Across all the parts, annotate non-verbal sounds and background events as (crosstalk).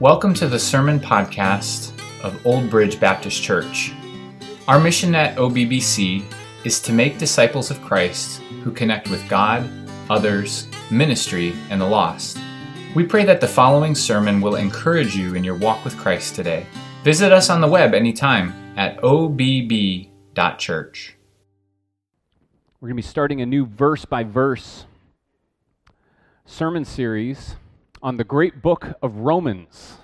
Welcome to the Sermon Podcast of Old Bridge Baptist Church. Our mission at OBBC is to make disciples of Christ who connect with God, others, ministry, and the lost. We pray that the following sermon will encourage you in your walk with Christ today. Visit us on the web anytime at obb.church. We're going to be starting a new verse by verse sermon series on the great book of Romans.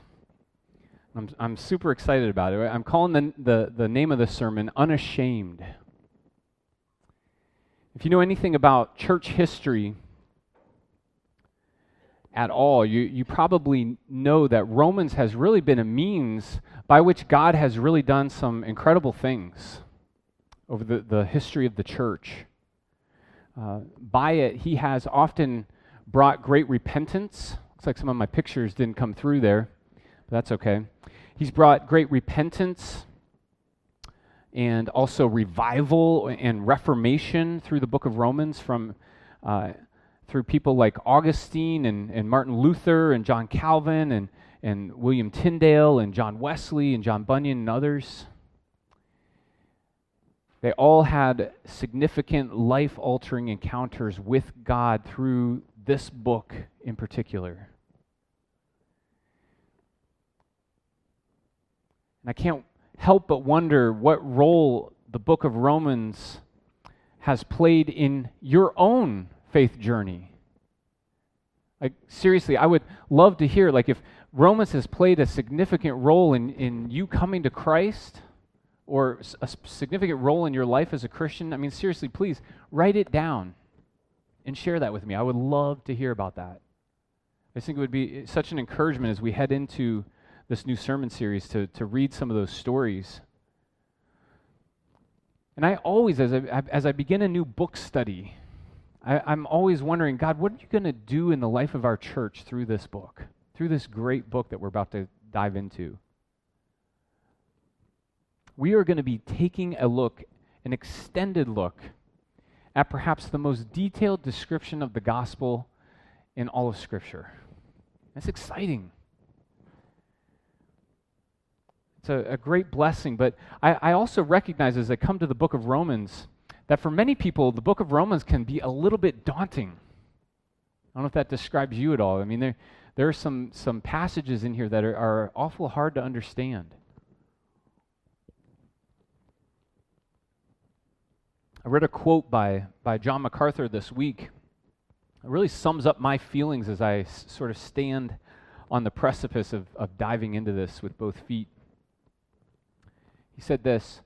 I'm, I'm super excited about it. I'm calling the, the, the name of the sermon Unashamed. If you know anything about church history at all, you, you probably know that Romans has really been a means by which God has really done some incredible things over the, the history of the church. Uh, by it, he has often brought great repentance Looks like some of my pictures didn't come through there, but that's okay. He's brought great repentance and also revival and reformation through the book of Romans from uh, through people like Augustine and, and Martin Luther and John Calvin and, and William Tyndale and John Wesley and John Bunyan and others. They all had significant life altering encounters with God through this book in particular. And I can't help but wonder what role the book of Romans has played in your own faith journey. Like, seriously, I would love to hear, like, if Romans has played a significant role in, in you coming to Christ or a significant role in your life as a Christian, I mean, seriously, please write it down and share that with me. I would love to hear about that. I think it would be eh, such an encouragement as we head into this new sermon series to, to read some of those stories. And I always, as I, as I begin a new book study, I, I'm always wondering, God, what are you going to do in the life of our church through this book, through this great book that we're about to dive into? We are going to be taking a look, an extended look, at perhaps the most detailed description of the gospel in all of Scripture. That's exciting. It's a, a great blessing, but I, I also recognize as I come to the book of Romans that for many people, the book of Romans can be a little bit daunting. I don't know if that describes you at all. I mean, there, there are some, some passages in here that are, are awful hard to understand. I read a quote by, by John MacArthur this week. It really sums up my feelings as I s- sort of stand on the precipice of, of diving into this with both feet. He said this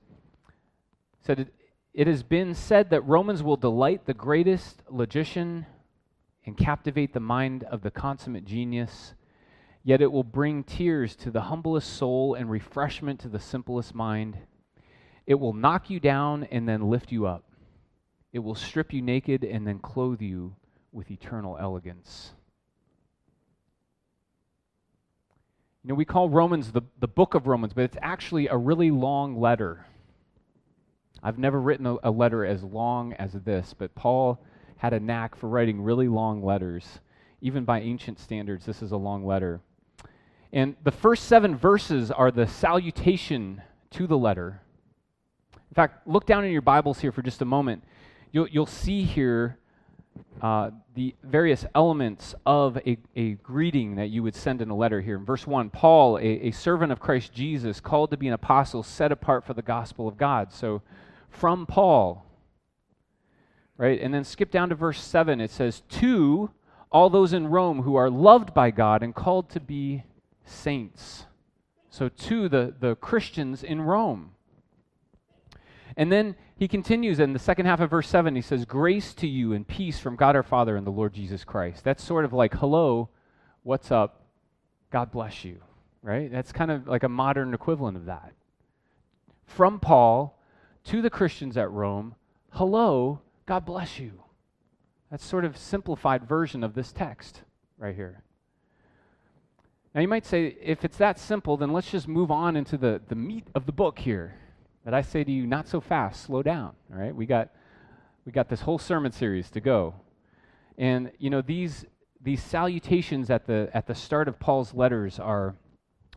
said it, it has been said that Romans will delight the greatest logician and captivate the mind of the consummate genius, yet it will bring tears to the humblest soul and refreshment to the simplest mind. It will knock you down and then lift you up. It will strip you naked and then clothe you with eternal elegance. You know, we call Romans the, the book of Romans, but it's actually a really long letter. I've never written a, a letter as long as this, but Paul had a knack for writing really long letters. Even by ancient standards, this is a long letter. And the first seven verses are the salutation to the letter. In fact, look down in your Bibles here for just a moment. You'll, you'll see here uh, the various elements of a, a greeting that you would send in a letter here. In verse 1, Paul, a, a servant of Christ Jesus, called to be an apostle, set apart for the gospel of God. So, from Paul, right? And then skip down to verse 7. It says, To all those in Rome who are loved by God and called to be saints. So, to the, the Christians in Rome. And then he continues in the second half of verse 7, he says, Grace to you and peace from God our Father and the Lord Jesus Christ. That's sort of like, hello, what's up? God bless you, right? That's kind of like a modern equivalent of that. From Paul to the Christians at Rome, hello, God bless you. That's sort of simplified version of this text right here. Now you might say, if it's that simple, then let's just move on into the, the meat of the book here. But I say to you, not so fast, slow down. All right, we got we got this whole sermon series to go, and you know these these salutations at the at the start of Paul's letters are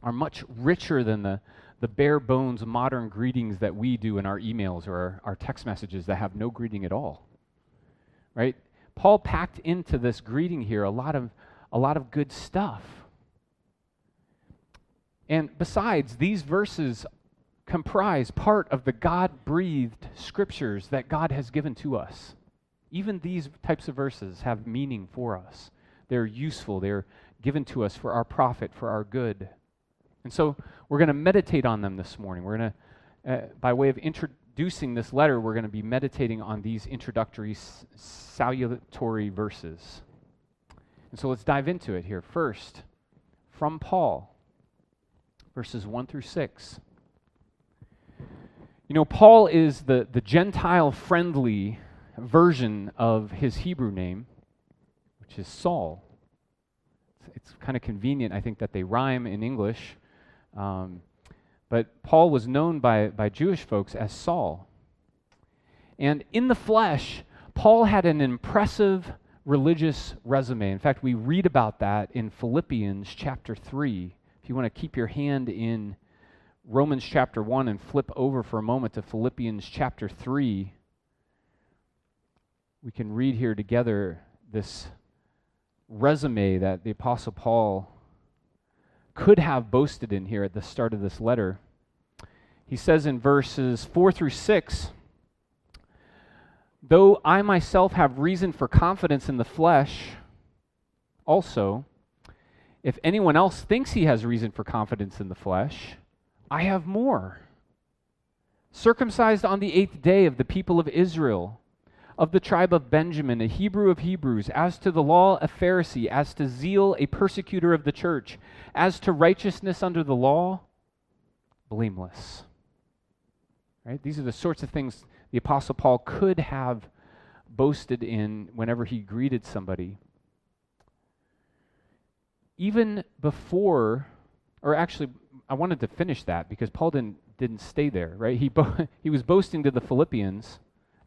are much richer than the, the bare bones modern greetings that we do in our emails or our, our text messages that have no greeting at all. Right? Paul packed into this greeting here a lot of, a lot of good stuff. And besides, these verses comprise part of the God breathed scriptures that God has given to us. Even these types of verses have meaning for us. They're useful, they're given to us for our profit, for our good. And so we're going to meditate on them this morning. We're going to, uh, by way of introducing this letter, we're going to be meditating on these introductory, s- salutatory verses. And so let's dive into it here. First, from Paul, verses 1 through 6. You know, Paul is the, the Gentile friendly version of his Hebrew name, which is Saul. It's, it's kind of convenient, I think, that they rhyme in English. Um, but Paul was known by, by Jewish folks as Saul. And in the flesh, Paul had an impressive religious resume. In fact, we read about that in Philippians chapter 3. If you want to keep your hand in Romans chapter 1 and flip over for a moment to Philippians chapter 3, we can read here together this resume that the Apostle Paul could have boasted in here at the start of this letter. He says in verses 4 through 6 Though I myself have reason for confidence in the flesh, also, if anyone else thinks he has reason for confidence in the flesh, I have more. Circumcised on the eighth day of the people of Israel, of the tribe of Benjamin, a Hebrew of Hebrews, as to the law, a Pharisee, as to zeal, a persecutor of the church, as to righteousness under the law, blameless. Right? These are the sorts of things the Apostle Paul could have boasted in whenever he greeted somebody. Even before, or actually, I wanted to finish that because Paul didn't didn't stay there, right? He bo- (laughs) he was boasting to the Philippians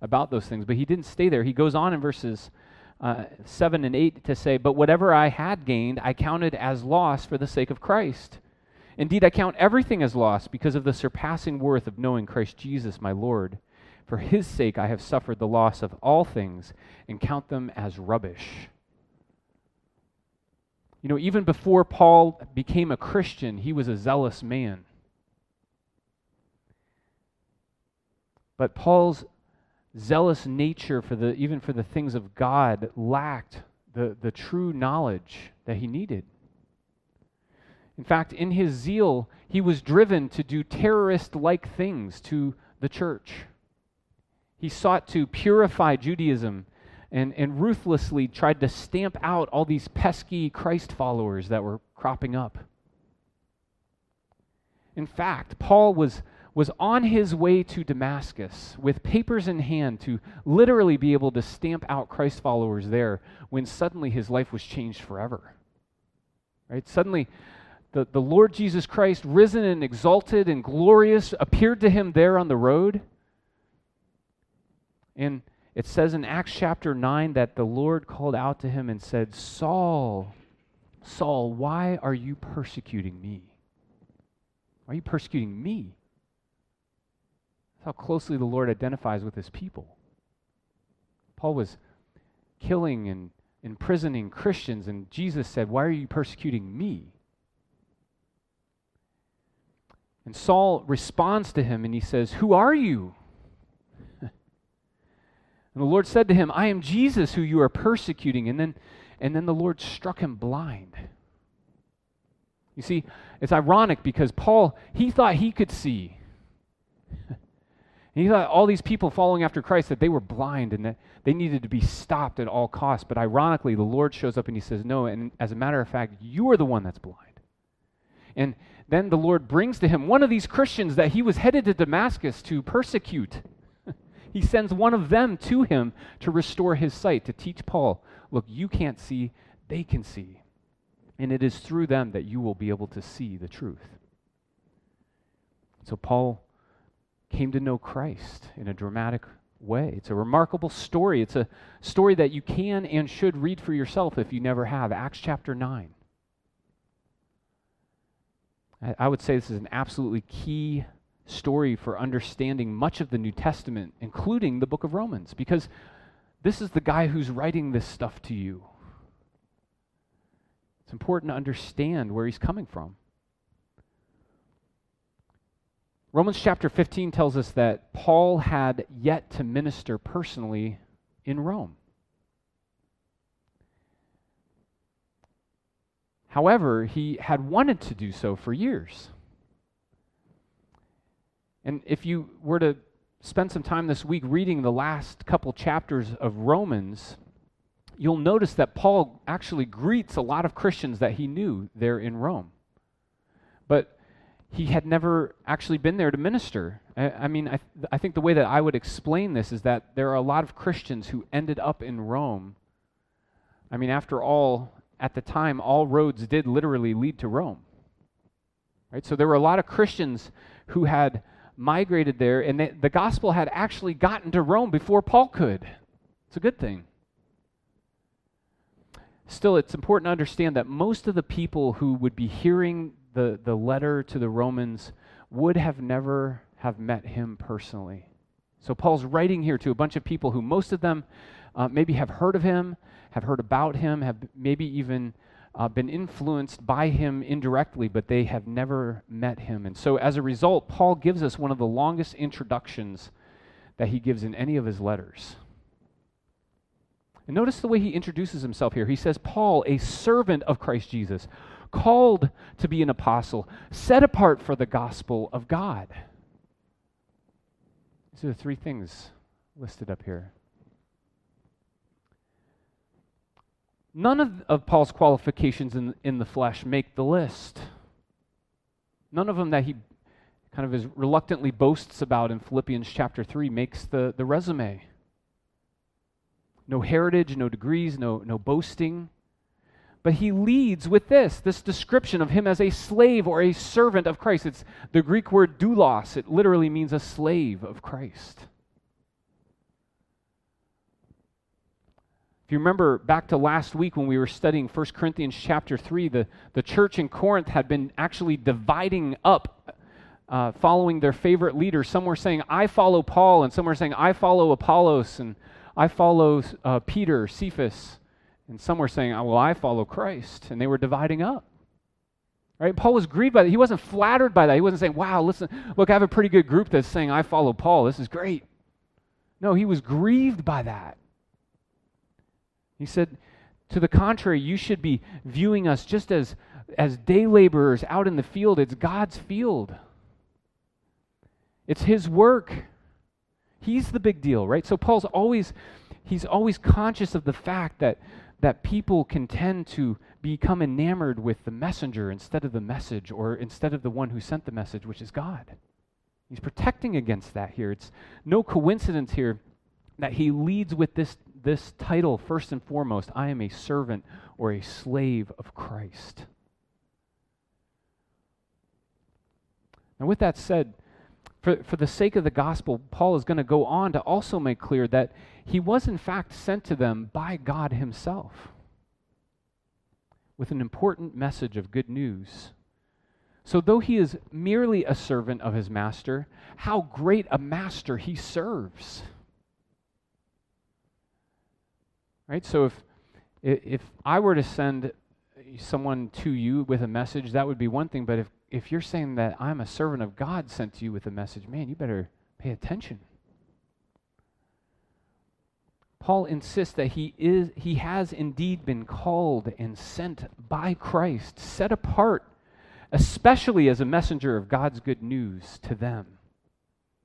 about those things, but he didn't stay there. He goes on in verses uh, seven and eight to say, "But whatever I had gained, I counted as loss for the sake of Christ. Indeed, I count everything as loss because of the surpassing worth of knowing Christ Jesus, my Lord. For His sake, I have suffered the loss of all things and count them as rubbish." You know, even before Paul became a Christian, he was a zealous man. But Paul's zealous nature for the even for the things of God lacked the, the true knowledge that he needed. In fact, in his zeal, he was driven to do terrorist like things to the church. He sought to purify Judaism and, and ruthlessly tried to stamp out all these pesky Christ followers that were cropping up. In fact, Paul was, was on his way to Damascus with papers in hand to literally be able to stamp out Christ followers there when suddenly his life was changed forever. Right? Suddenly, the, the Lord Jesus Christ, risen and exalted and glorious, appeared to him there on the road. And it says in Acts chapter 9 that the Lord called out to him and said, Saul, Saul, why are you persecuting me? Why are you persecuting me? That's how closely the Lord identifies with his people. Paul was killing and imprisoning Christians, and Jesus said, Why are you persecuting me? And Saul responds to him and he says, Who are you? And the Lord said to him, I am Jesus who you are persecuting. And then, and then the Lord struck him blind. You see, it's ironic because Paul, he thought he could see. (laughs) he thought all these people following after Christ that they were blind and that they needed to be stopped at all costs. But ironically, the Lord shows up and he says, No, and as a matter of fact, you are the one that's blind. And then the Lord brings to him one of these Christians that he was headed to Damascus to persecute. He sends one of them to him to restore his sight, to teach Paul, look, you can't see, they can see. And it is through them that you will be able to see the truth. So Paul came to know Christ in a dramatic way. It's a remarkable story. It's a story that you can and should read for yourself if you never have. Acts chapter 9. I, would say this is an absolutely key story for understanding much of the New Testament, including the book of Romans, because this is the guy who's writing this stuff to you. It's important to understand where he's coming from. Romans chapter 15 tells us that Paul had yet to minister personally in Rome. However, he had wanted to do so for years. And if you were to spend some time this week reading the last couple chapters of Romans, you'll notice that Paul actually greets a lot of Christians that he knew there in Rome. But he had never actually been there to minister. I, I mean, I, th- I think the way that I would explain this is that there are a lot of Christians who ended up in Rome. I mean, after all, at the time, all roads did literally lead to Rome. Right? So there were a lot of Christians who had migrated there, and they, the gospel had actually gotten to Rome before Paul could. It's a good thing. Still, it's important to understand that most of the people who would be hearing the, the letter to the Romans would have never have met him personally. So Paul's writing here to a bunch of people who most of them uh, maybe have heard of him, have heard about him, have maybe even uh, been influenced by him indirectly, but they have never met him. And so, as a result, Paul gives us one of the longest introductions that he gives in any of his letters. And notice the way he introduces himself here. He says, Paul, a servant of Christ Jesus, called to be an apostle, set apart for the gospel of God. These are the three things listed up here. None of, of Paul's qualifications in, in the flesh make the list. None of them that he kind of is reluctantly boasts about in Philippians chapter 3 makes the, the resume. No heritage, no degrees, no, no boasting. But he leads with this, this description of him as a slave or a servant of Christ. It's the Greek word doulos. It literally means a slave of Christ. If you remember back to last week when we were studying 1 Corinthians chapter 3, the, the church in Corinth had been actually dividing up, uh, following their favorite leader. Some were saying, I follow Paul, and some were saying, I follow Apollos, and I follow uh, Peter, Cephas. And some were saying, oh, well, I follow Christ. And they were dividing up. Right? Paul was grieved by that. He wasn't flattered by that. He wasn't saying, wow, listen, look, I have a pretty good group that's saying, I follow Paul. This is great. No, he was grieved by that. He said, to the contrary, you should be viewing us just as, as day laborers out in the field. It's God's field, it's His work. He's the big deal, right? So Paul's always he's always conscious of the fact that that people can tend to become enamored with the messenger instead of the message or instead of the one who sent the message, which is God. He's protecting against that here. It's no coincidence here that he leads with this this title, first and foremost, I am a servant or a slave of Christ. Now, with that said, for, for the sake of the gospel, Paul is going to go on to also make clear that he was, in fact, sent to them by God himself with an important message of good news. So, though he is merely a servant of his master, how great a master he serves! Right? So if if I were to send someone to you with a message, that would be one thing. But if, if you're saying that I'm a servant of God sent to you with a message, man, you better pay attention. Paul insists that he is he has indeed been called and sent by Christ, set apart, especially as a messenger of God's good news to them.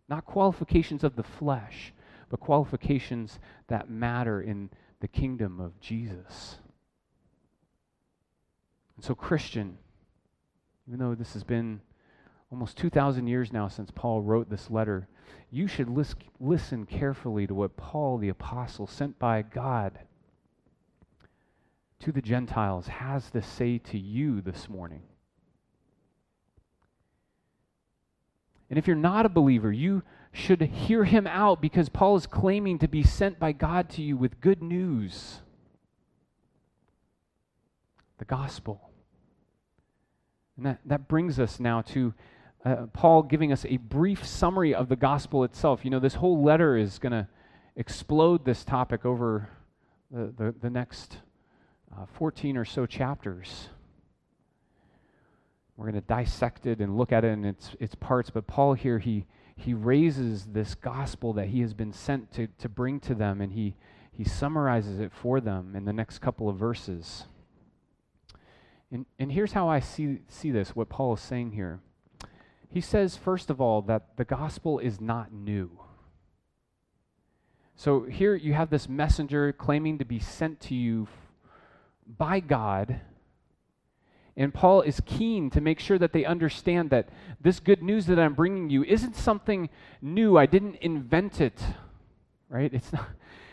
Not qualifications of the flesh, but qualifications that matter in the kingdom of Jesus. And so, Christian, even though this has been almost 2,000 years now since Paul wrote this letter, you should lis- listen carefully to what Paul the Apostle, sent by God to the Gentiles, has to say to you this morning. And if you're not a believer, you should hear him out because Paul is claiming to be sent by God to you with good news the gospel. And that, that brings us now to uh, Paul giving us a brief summary of the gospel itself. You know, this whole letter is going to explode this topic over the, the, the next uh, 14 or so chapters. We're going to dissect it and look at it in its, its parts. But Paul here, he, he raises this gospel that he has been sent to, to bring to them, and he, he summarizes it for them in the next couple of verses. And, and here's how I see, see this, what Paul is saying here. He says, first of all, that the gospel is not new. So here you have this messenger claiming to be sent to you by God. And Paul is keen to make sure that they understand that this good news that I'm bringing you isn't something new. I didn't invent it, right? It's not,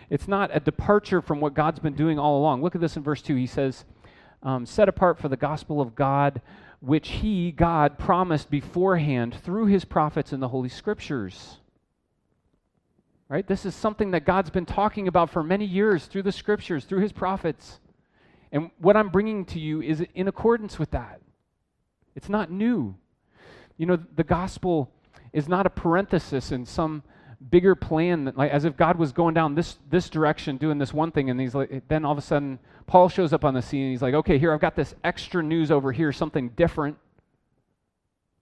it's not a departure from what God's been doing all along. Look at this in verse 2. He says, um, Set apart for the gospel of God, which He, God, promised beforehand through His prophets in the Holy Scriptures. Right? This is something that God's been talking about for many years through the Scriptures, through His prophets. And what I'm bringing to you is in accordance with that. It's not new. You know, the gospel is not a parenthesis in some bigger plan, that, like as if God was going down this this direction, doing this one thing, and he's like, then all of a sudden Paul shows up on the scene, and he's like, okay, here I've got this extra news over here, something different.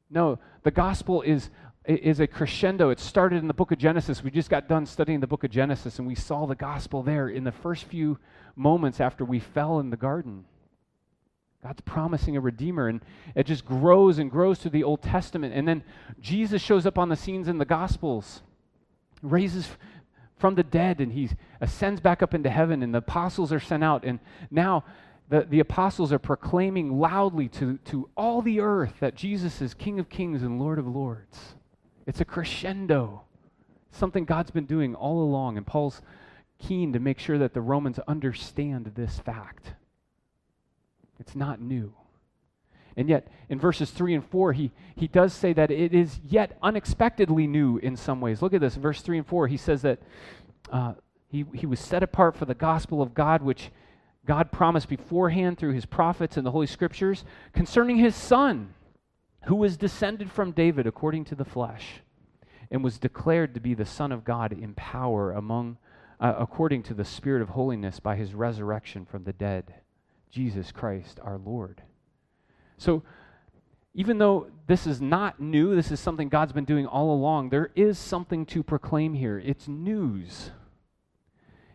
No, the gospel is is a crescendo. It started in the book of Genesis. We just got done studying the book of Genesis, and we saw the gospel there in the first few moments after we fell in the garden. God's promising a redeemer, and it just grows and grows through the Old Testament. And then Jesus shows up on the scenes in the Gospels, raises from the dead, and he ascends back up into heaven, and the apostles are sent out. And now the, the apostles are proclaiming loudly to, to all the earth that Jesus is King of kings and Lord of lords. It's a crescendo, something God's been doing all along. And Paul's keen to make sure that the Romans understand this fact. It's not new. And yet, in verses 3 and 4, he, he does say that it is yet unexpectedly new in some ways. Look at this, verse 3 and 4. He says that uh, he, he was set apart for the gospel of God, which God promised beforehand through his prophets and the Holy Scriptures concerning his Son, who was descended from David according to the flesh, and was declared to be the Son of God in power among uh, according to the Spirit of holiness by his resurrection from the dead, Jesus Christ our Lord. So, even though this is not new, this is something God's been doing all along, there is something to proclaim here. It's news.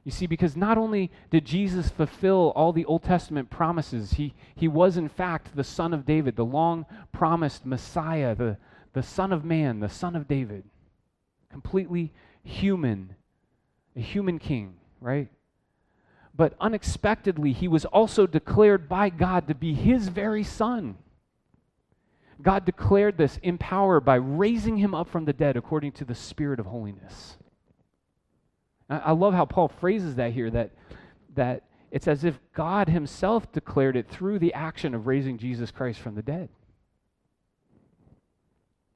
You see, because not only did Jesus fulfill all the Old Testament promises, he, he was in fact the Son of David, the long promised Messiah, the, the Son of Man, the Son of David, completely human a human king, right? But unexpectedly, he was also declared by God to be his very son. God declared this in power by raising him up from the dead according to the Spirit of holiness. I love how Paul phrases that here that, that it's as if God himself declared it through the action of raising Jesus Christ from the dead.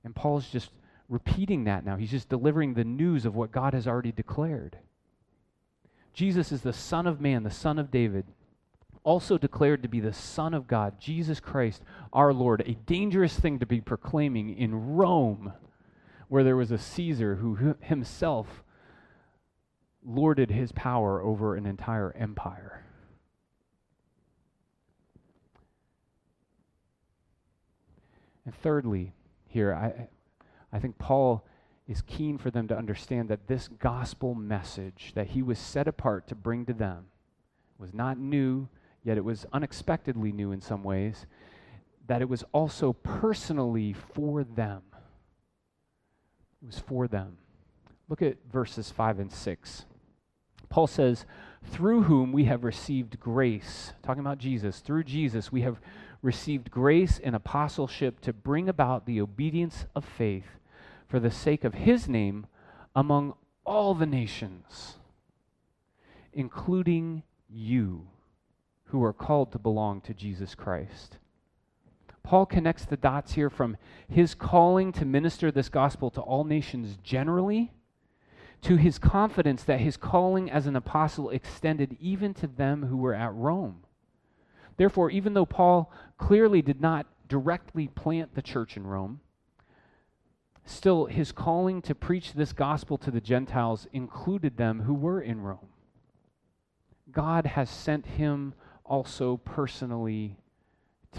And Paul's just repeating that now. He's just delivering the news of what God has already declared. Jesus is the Son of Man, the Son of David, also declared to be the Son of God, Jesus Christ, our Lord. A dangerous thing to be proclaiming in Rome, where there was a Caesar who himself lorded his power over an entire empire. And thirdly, here, I, I think Paul is keen for them to understand that this gospel message that he was set apart to bring to them was not new, yet it was unexpectedly new in some ways, that it was also personally for them. It was for them. Look at verses 5 and 6. Paul says, Through whom we have received grace, talking about Jesus, through Jesus we have received grace and apostleship to bring about the obedience of faith for the sake of his name among all the nations, including you who are called to belong to Jesus Christ. Paul connects the dots here from his calling to minister this gospel to all nations generally to his confidence that his calling as an apostle extended even to them who were at Rome. Therefore, even though Paul clearly did not directly plant the church in Rome, still his calling to preach this gospel to the Gentiles included them who were in Rome. God has sent him also personally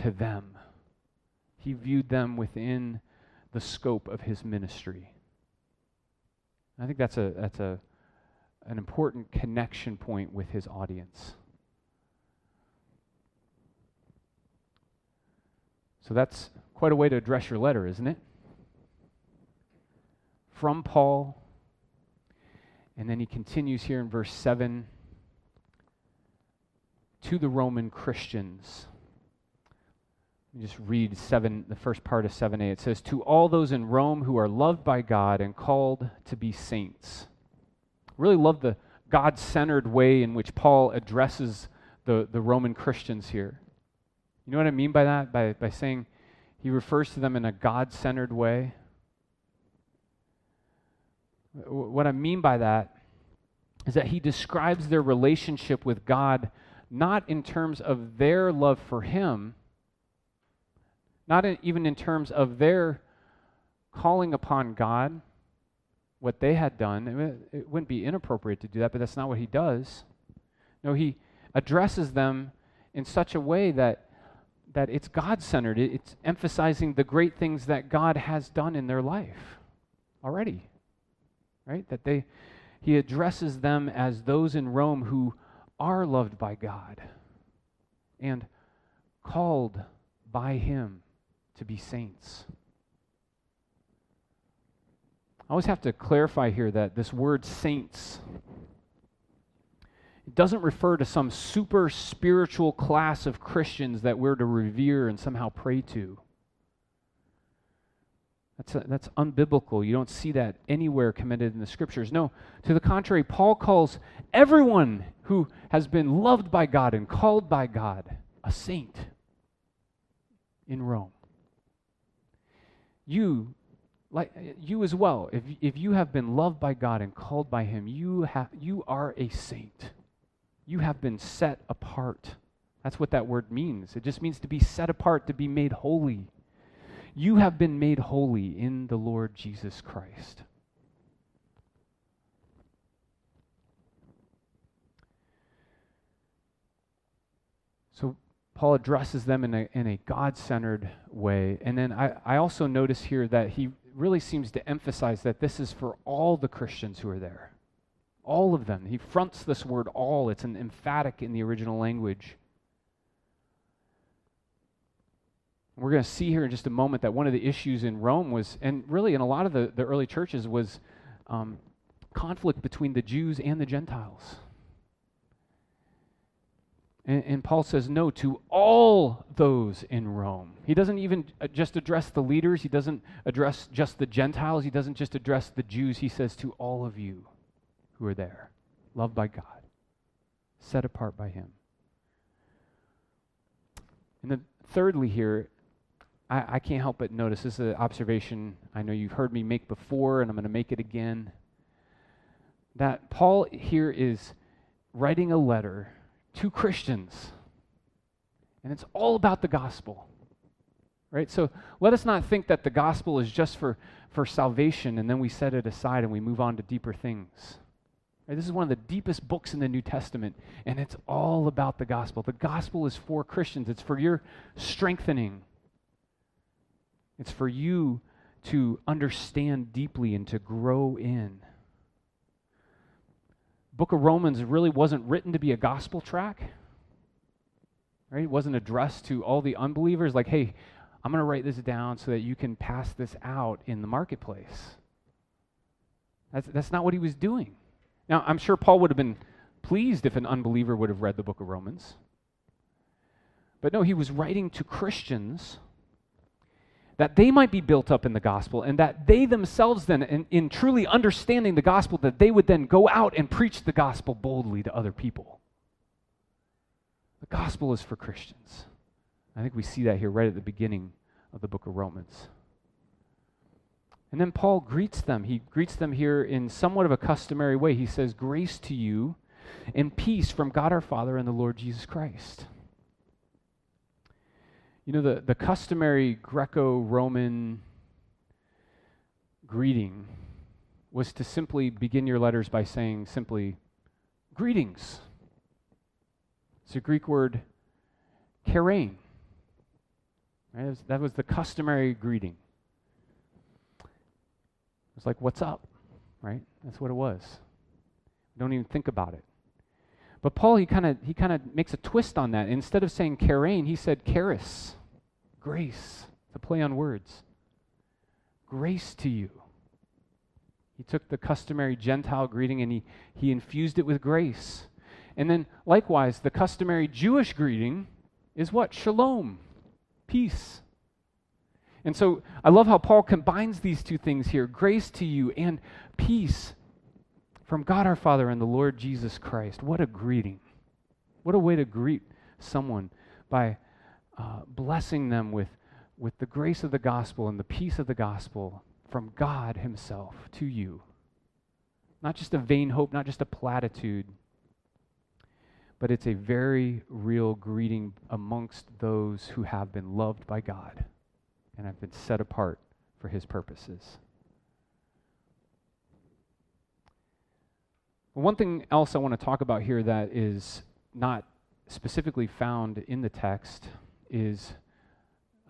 to them. He viewed them within the scope of his ministry. I think that's a that's a an important connection point with his audience. So that's quite a way to address your letter, isn't it? From Paul, and then he continues here in verse 7 to the Roman Christians. Just read seven, the first part of 7a. It says, To all those in Rome who are loved by God and called to be saints. Really love the God centered way in which Paul addresses the, the Roman Christians here. You know what I mean by that? By, by saying he refers to them in a God centered way. What I mean by that is that he describes their relationship with God not in terms of their love for him, not even in terms of their calling upon God, what they had done. It, it wouldn't be inappropriate to do that, but that's not what he does. No, he addresses them in such a way that that it's God centered. It's emphasizing the great things that God has done in their life already. Right? That they he addresses them as those in Rome who are loved by God and called by him to be saints. I always have to clarify here that this word saints it doesn't refer to some super spiritual class of Christians that we're to revere and somehow pray to. That's, a, that's unbiblical. You don't see that anywhere committed in the scriptures. No, to the contrary, Paul calls everyone who has been loved by God and called by God a saint in Rome. You, like you as well, if, if you have been loved by God and called by Him, you, have, you are a saint. You have been set apart. That's what that word means. It just means to be set apart, to be made holy. You have been made holy in the Lord Jesus Christ. So Paul addresses them in a, in a God centered way. And then I, I also notice here that he really seems to emphasize that this is for all the Christians who are there. All of them. He fronts this word all, it's an emphatic in the original language. We're going to see here in just a moment that one of the issues in Rome was, and really in a lot of the, the early churches, was um, conflict between the Jews and the Gentiles. And, and, Paul says no to all those in Rome. He doesn't even uh, just address the leaders, he doesn't address just the Gentiles, he doesn't just address the Jews. He says to all of you who are there, loved by God, set apart by Him. And then, thirdly, here, I, I can't help but notice this is an observation I know you've heard me make before, and I'm going to make it again. That Paul here is writing a letter to Christians, and it's all about the gospel. Right? So let us not think that the gospel is just for, for salvation and then we set it aside and we move on to deeper things. Right? This is one of the deepest books in the New Testament, and it's all about the gospel. The gospel is for Christians, it's for your strengthening, it's for you to understand deeply and to grow in. Book of Romans really wasn't written to be a gospel track. Right? It wasn't addressed to all the unbelievers like, hey, I'm going to write this down so that you can pass this out in the marketplace. That's, that's not what he was doing. Now, I'm sure Paul would have been pleased if an unbeliever would have read the book of Romans. But no, he was writing to Christians that they might be built up in the gospel and that they themselves then in, in, truly understanding the gospel that they would then go out and preach the gospel boldly to other people the gospel is for christians i think we see that here right at the beginning of the book of romans and then Paul greets them. He greets them here in somewhat of a customary way. He says, Grace to you and peace from God our Father and the Lord Jesus Christ. You know, the, the customary Greco Roman greeting was to simply begin your letters by saying simply, Greetings. It's a Greek word, chairein. Right? That was the customary greeting. It was like, What's up? Right? That's what it was. Don't even think about it. But Paul, he kind of he kind of makes a twist on that. Instead of saying chairein, he said charis, grace. A play on words. Grace to you. He took the customary Gentile greeting and he, he infused it with grace. And then, likewise, the customary Jewish greeting is what? Shalom, peace. And so I love how Paul combines these two things here grace to you and peace from God our Father and the Lord Jesus Christ. What a greeting. What a way to greet someone by uh, blessing them with, with the grace of the gospel and the peace of the gospel from God Himself to you. Not just a vain hope, not just a platitude, but it's a very real greeting amongst those who have been loved by God and have been set apart for His purposes. One thing else I want to talk about here that is not specifically found in the text is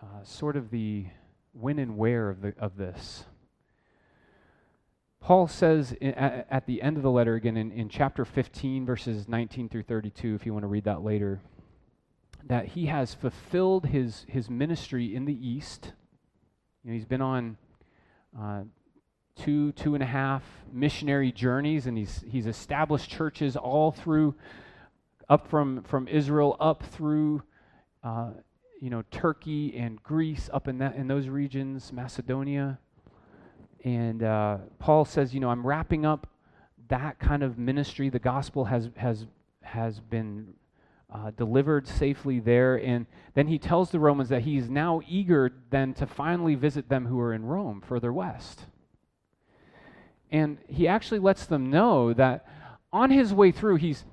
uh, sort of the when and where of, the, of this. Paul says in, at, at, the end of the letter, again in, in chapter 15, verses 19 through 32, if you want to read that later, that he has fulfilled his, his ministry in the East. You know, he's been on uh, two, two and a half missionary journeys, and he's, he's established churches all through, up from, from Israel, up through, uh, you know, Turkey and Greece, up in, that, in those regions, Macedonia. And uh, Paul says, you know, I'm wrapping up that kind of ministry. The gospel has, has, has been uh, delivered safely there. And then he tells the Romans that he's now eager then to finally visit them who are in Rome, further west. And he actually lets them know that on his way through, he's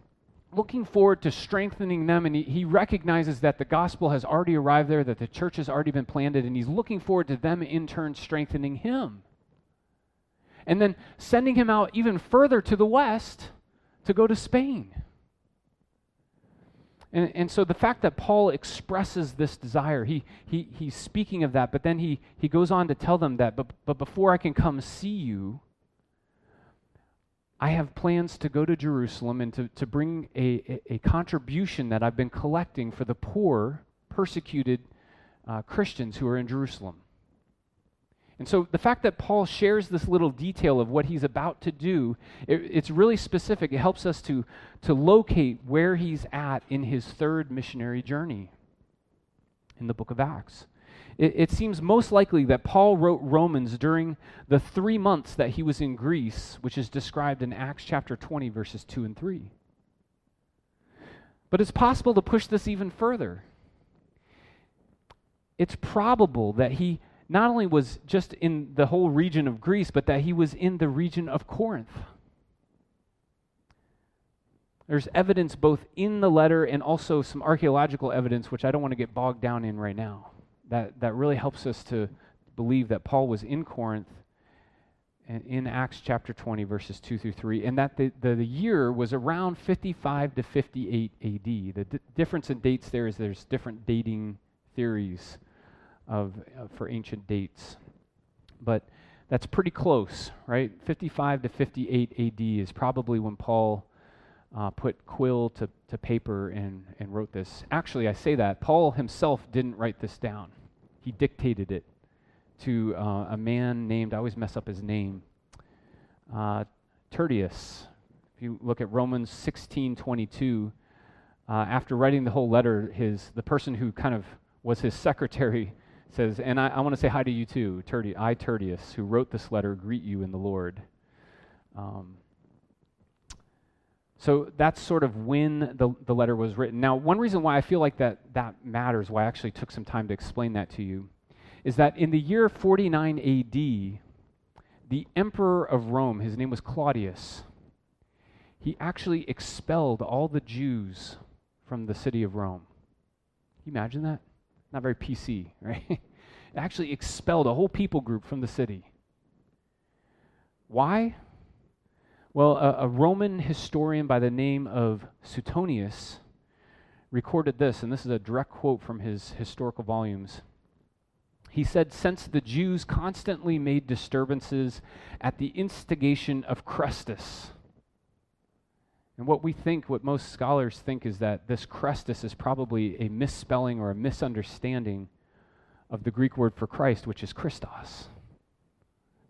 looking forward to strengthening them, and he, he, recognizes that the gospel has already arrived there, that the church has already been planted, and he's looking forward to them in turn strengthening him. And then sending him out even further to the west to go to Spain. And, and so the fact that Paul expresses this desire, he, he, he's speaking of that, but then he, he goes on to tell them that, but, but before I can come see you, I have plans to go to Jerusalem and to, to bring a, a, a contribution that I've been collecting for the poor, persecuted uh, Christians who are in Jerusalem. And so the fact that Paul shares this little detail of what he's about to do, it, it's really specific. It helps us to, to locate where he's at in his third missionary journey in the book of Acts it, it seems most likely that Paul wrote Romans during the three months that he was in Greece, which is described in Acts chapter 20, verses 2 and 3. But it's possible to push this even further. It's probable that he not only was just in the whole region of Greece, but that he was in the region of Corinth. There's evidence both in the letter and also some archaeological evidence, which I don't want to get bogged down in right now that, that really helps us to believe that Paul was in Corinth in Acts chapter 20, verses 2 through 3, and that the, the, the year was around 55 to 58 AD. The d- difference in dates there is there's different dating theories of, uh, for ancient dates. But that's pretty close, right? 55 to 58 AD is probably when Paul uh, put quill to, to paper and, and wrote this. Actually, I say that. Paul himself didn't write this down, he dictated it to uh, a man named, I always mess up his name, uh, Tertius. If you look at Romans 16 22, uh, after writing the whole letter, his, the person who kind of was his secretary says, And I, I want to say hi to you too, Tertius, I, Tertius, who wrote this letter, greet you in the Lord. Um, so that's sort of when the, the letter was written. Now, one reason why I feel like that, that matters, why I actually took some time to explain that to you, is that in the year 49 AD, the emperor of Rome, his name was Claudius, he actually expelled all the Jews from the city of Rome. Can you imagine that? Not very PC, (laughs) right? actually expelled a whole people group from the city. Why? Well, a, a Roman historian by the name of Suetonius recorded this, and this is a direct quote from his historical volumes. He said, Since the Jews constantly made disturbances at the instigation of Chrestus, and what we think, what most scholars think, is that this Chrestus is probably a misspelling or a misunderstanding of the Greek word for Christ, which is Christos.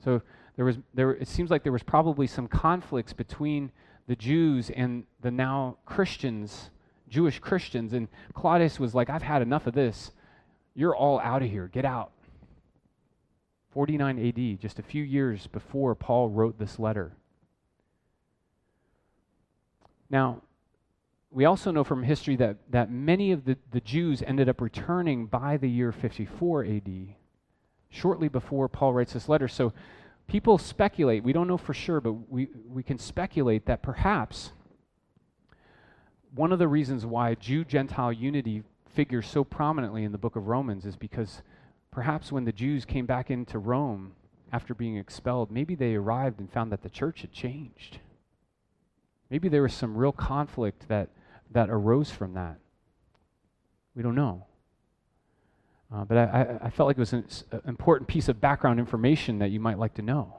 So there was, there, it seems like there was probably some conflicts between the Jews and the now Christians, Jewish Christians. And Claudius was like, I've had enough of this. You're all out of here. Get out. 49 AD, just a few years before Paul wrote this letter. Now, we also know from history that, that many of the, the Jews ended up returning by the year 54 AD, shortly before Paul writes this letter. So people speculate, we don't know for sure, but we, we can speculate that perhaps one of the reasons why Jew Gentile unity figures so prominently in the book of Romans is because perhaps when the Jews came back into Rome after being expelled, maybe they arrived and found that the church had changed. Maybe there was some real conflict that, that arose from that. We don't know. Uh, but I, I, felt like it was an important piece of background information that you might like to know.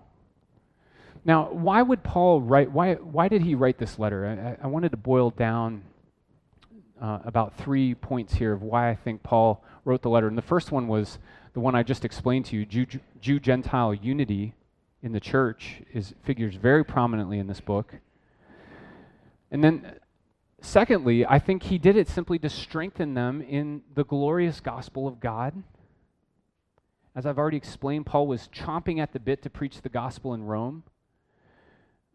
Now, why would Paul write, why, why did he write this letter? I, I wanted to boil down uh, about three points here of why I think Paul wrote the letter. And the first one was the one I just explained to you Jew, Jew Gentile unity in the church is, figures very prominently in this book. And then, secondly, I think he did it simply to strengthen them in the glorious gospel of God. As I've already explained, Paul was chomping at the bit to preach the gospel in Rome.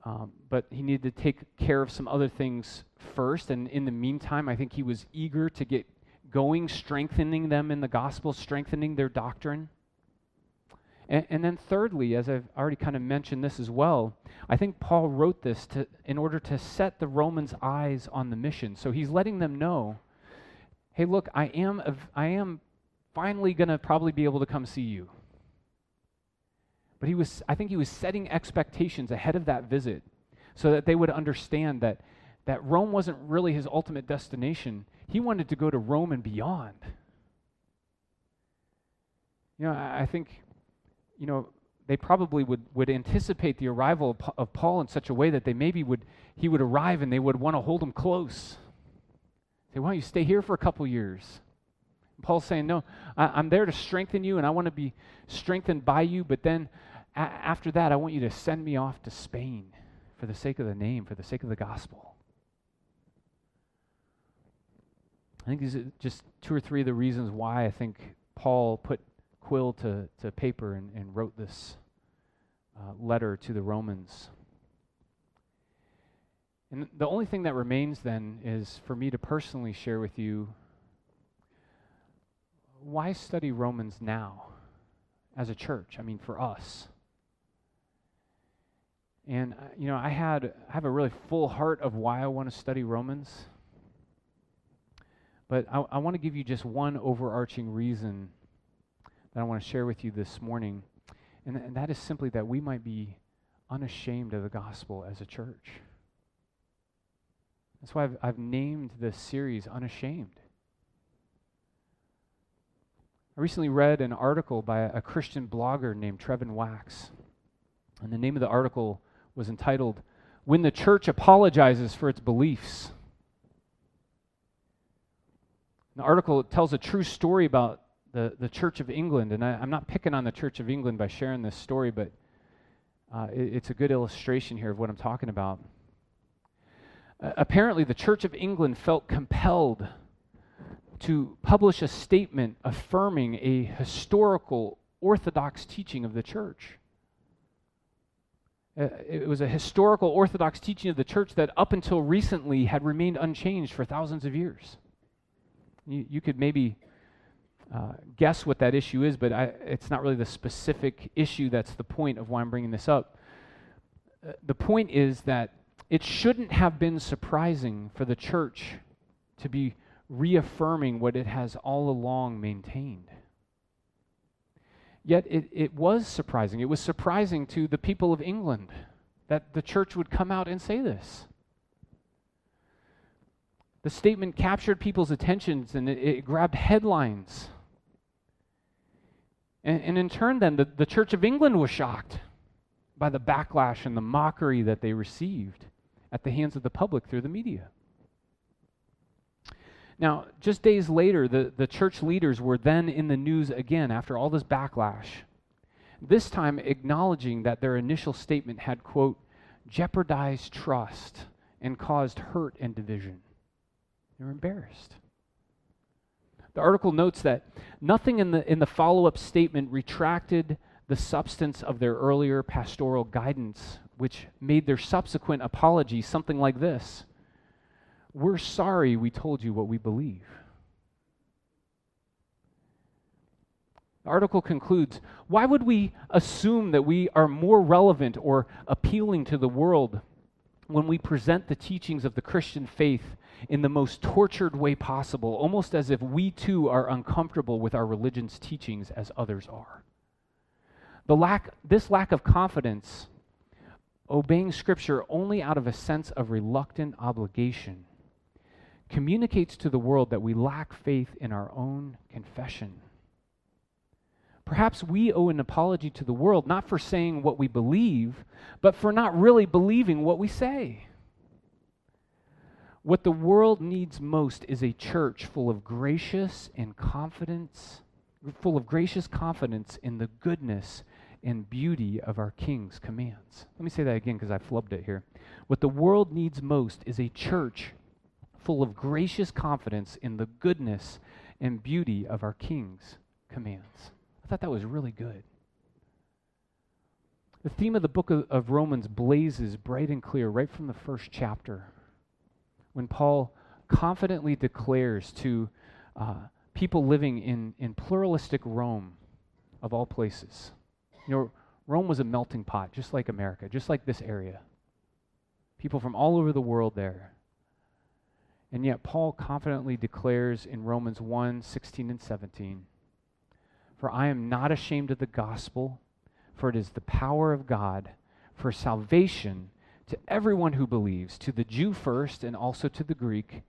Um, but he needed to take care of some other things first. And in the meantime, I think he was eager to get going, strengthening them in the gospel, strengthening their doctrine. And, and, then, thirdly, as I've already kind of mentioned this as well, I think Paul wrote this to, in order to set the Romans' eyes on the mission. So he's letting them know hey, look, I am, I am finally going to probably be able to come see you. But he was, I think he was setting expectations ahead of that visit so that they would understand that, that Rome wasn't really his ultimate destination. He wanted to go to Rome and beyond. You know, I, I think you know, they probably would, would anticipate the arrival of, of Paul in such a way that they maybe would, he would arrive and they would want to hold him close. Say, why don't you stay here for a couple years? Paul's saying, no, I, am there to strengthen you and I want to be strengthened by you, but then a- after that, I want you to send me off to Spain for the sake of the name, for the sake of the gospel. I think these are just two or three of the reasons why I think Paul put quill to, to paper and, and wrote this uh, letter to the Romans. And the only thing that remains then is for me to personally share with you why study Romans now as a church? I mean, for us. And, uh, you know, I had I have a really full heart of why I want to study Romans. But I, I want to give you just one overarching reason that I want to share with you this morning. And, th- and that is simply that we might be unashamed of the gospel as a church. That's why I've, I've named this series Unashamed. I recently read an article by a, a Christian blogger named Trevin Wax. And the name of the article was entitled, When the Church Apologizes for Its Beliefs. The article tells a true story about the, the Church of England. And I, am not picking on the Church of England by sharing this story, but uh, it, it's a good illustration here of what I'm talking about. Uh, apparently, the Church of England felt compelled to publish a statement affirming a historical orthodox teaching of the church. Uh, it was a historical orthodox teaching of the church that up until recently had remained unchanged for thousands of years. You, you could maybe uh, guess what that issue is, but I, it's not really the specific issue that's the point of why I'm bringing this up. Uh, the point is that it shouldn't have been surprising for the church to be reaffirming what it has all along maintained. Yet it, it was surprising. It was surprising to the people of England that the church would come out and say this. The statement captured people's attentions and it, it grabbed headlines. And, and, in turn, then, the, the Church of England was shocked by the backlash and the mockery that they received at the hands of the public through the media. Now, just days later, the, the church leaders were then in the news again after all this backlash, this time acknowledging that their initial statement had, quote, jeopardized trust and caused hurt and division. They were embarrassed. The article notes that nothing in the, in the follow up statement retracted the substance of their earlier pastoral guidance, which made their subsequent apology something like this We're sorry we told you what we believe. The article concludes Why would we assume that we are more relevant or appealing to the world when we present the teachings of the Christian faith in the most tortured way possible, almost as if we too are uncomfortable with our religion's teachings as others are? The lack, this lack of confidence, obeying Scripture only out of a sense of reluctant obligation, communicates to the world that we lack faith in our own confession. Perhaps we owe an apology to the world not for saying what we believe, but for not really believing what we say. What the world needs most is a church full of gracious and confidence, full of gracious confidence in the goodness and beauty of our King's commands. Let me say that again because I flubbed it here. What the world needs most is a church full of gracious confidence in the goodness and beauty of our King's commands I thought that was really good. The theme of the book of, of Romans blazes bright and clear right from the first chapter when Paul confidently declares to uh, people living in, in pluralistic Rome, of all places. You know, Rome was a melting pot, just like America, just like this area. People from all over the world there. And yet, Paul confidently declares in Romans 1 16 and 17 for I am not ashamed of the gospel, for it is the power of God for salvation to everyone who believes, to the Jew first and also to the Greek.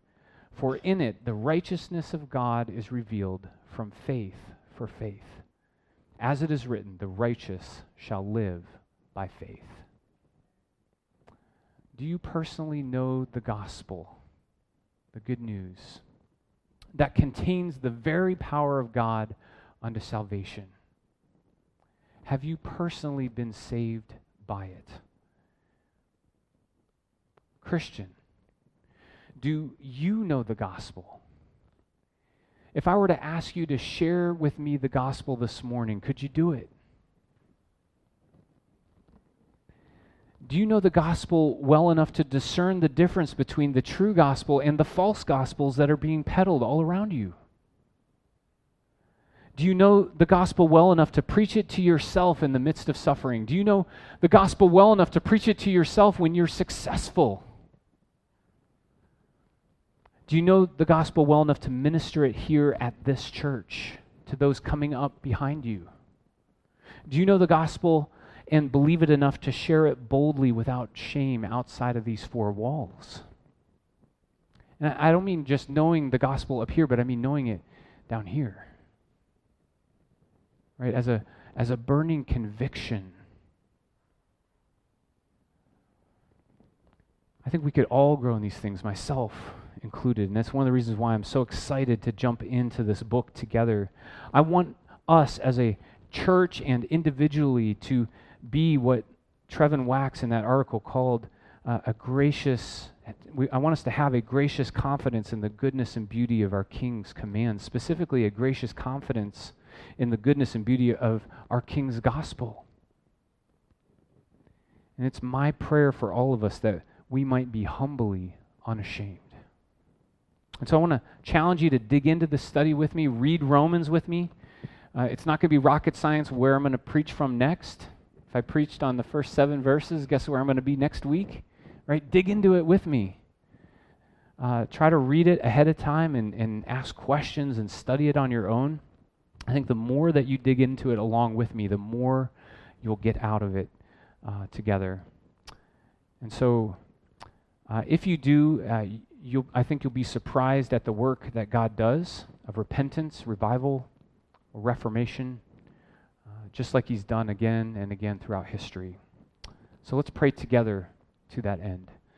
For in it the righteousness of God is revealed from faith for faith. As it is written, the righteous shall live by faith. Do you personally know the gospel, the good news, that contains the very power of God unto salvation? Have you personally been saved by it? Christian, do you know the gospel? If I were to ask you to share with me the gospel this morning, could you do it? Do you know the gospel well enough to discern the difference between the true gospel and the false gospels that are being peddled all around you? Do you know the gospel well enough to preach it to yourself in the midst of suffering? Do you know the gospel well enough to preach it to yourself when you're successful? Do you know the gospel well enough to minister it here at this church to those coming up behind you? Do you know the gospel and believe it enough to share it boldly without shame outside of these four walls? And I don't mean just knowing the gospel up here, but I mean knowing it down here right? As a, as a burning conviction. I think we could all grow in these things, myself included. And that's one of the reasons why I'm so excited to jump into this book together. I want us as a church and individually to be what Trevin Wax in that article called uh, a gracious, we, I want us to have a gracious confidence in the goodness and beauty of our King's commands, specifically a gracious confidence in the goodness and beauty of our King's gospel. And it's my prayer for all of us that we might be humbly unashamed. And so I want to challenge you to dig into the study with me, read Romans with me. Uh, it's not going to be rocket science where I'm going to preach from next. If I preached on the first seven verses, guess where I'm going to be next week? Right? Dig into it with me. uh, try to read it ahead of time and, and ask questions and study it on your own. I think the more that you dig into it along with me, the more you'll get out of it uh, together. And so, uh, if you do, you'll, I think you'll be surprised at the work that God does of repentance, revival, reformation, uh, just like He's done again and again throughout history. So let's pray together to that end.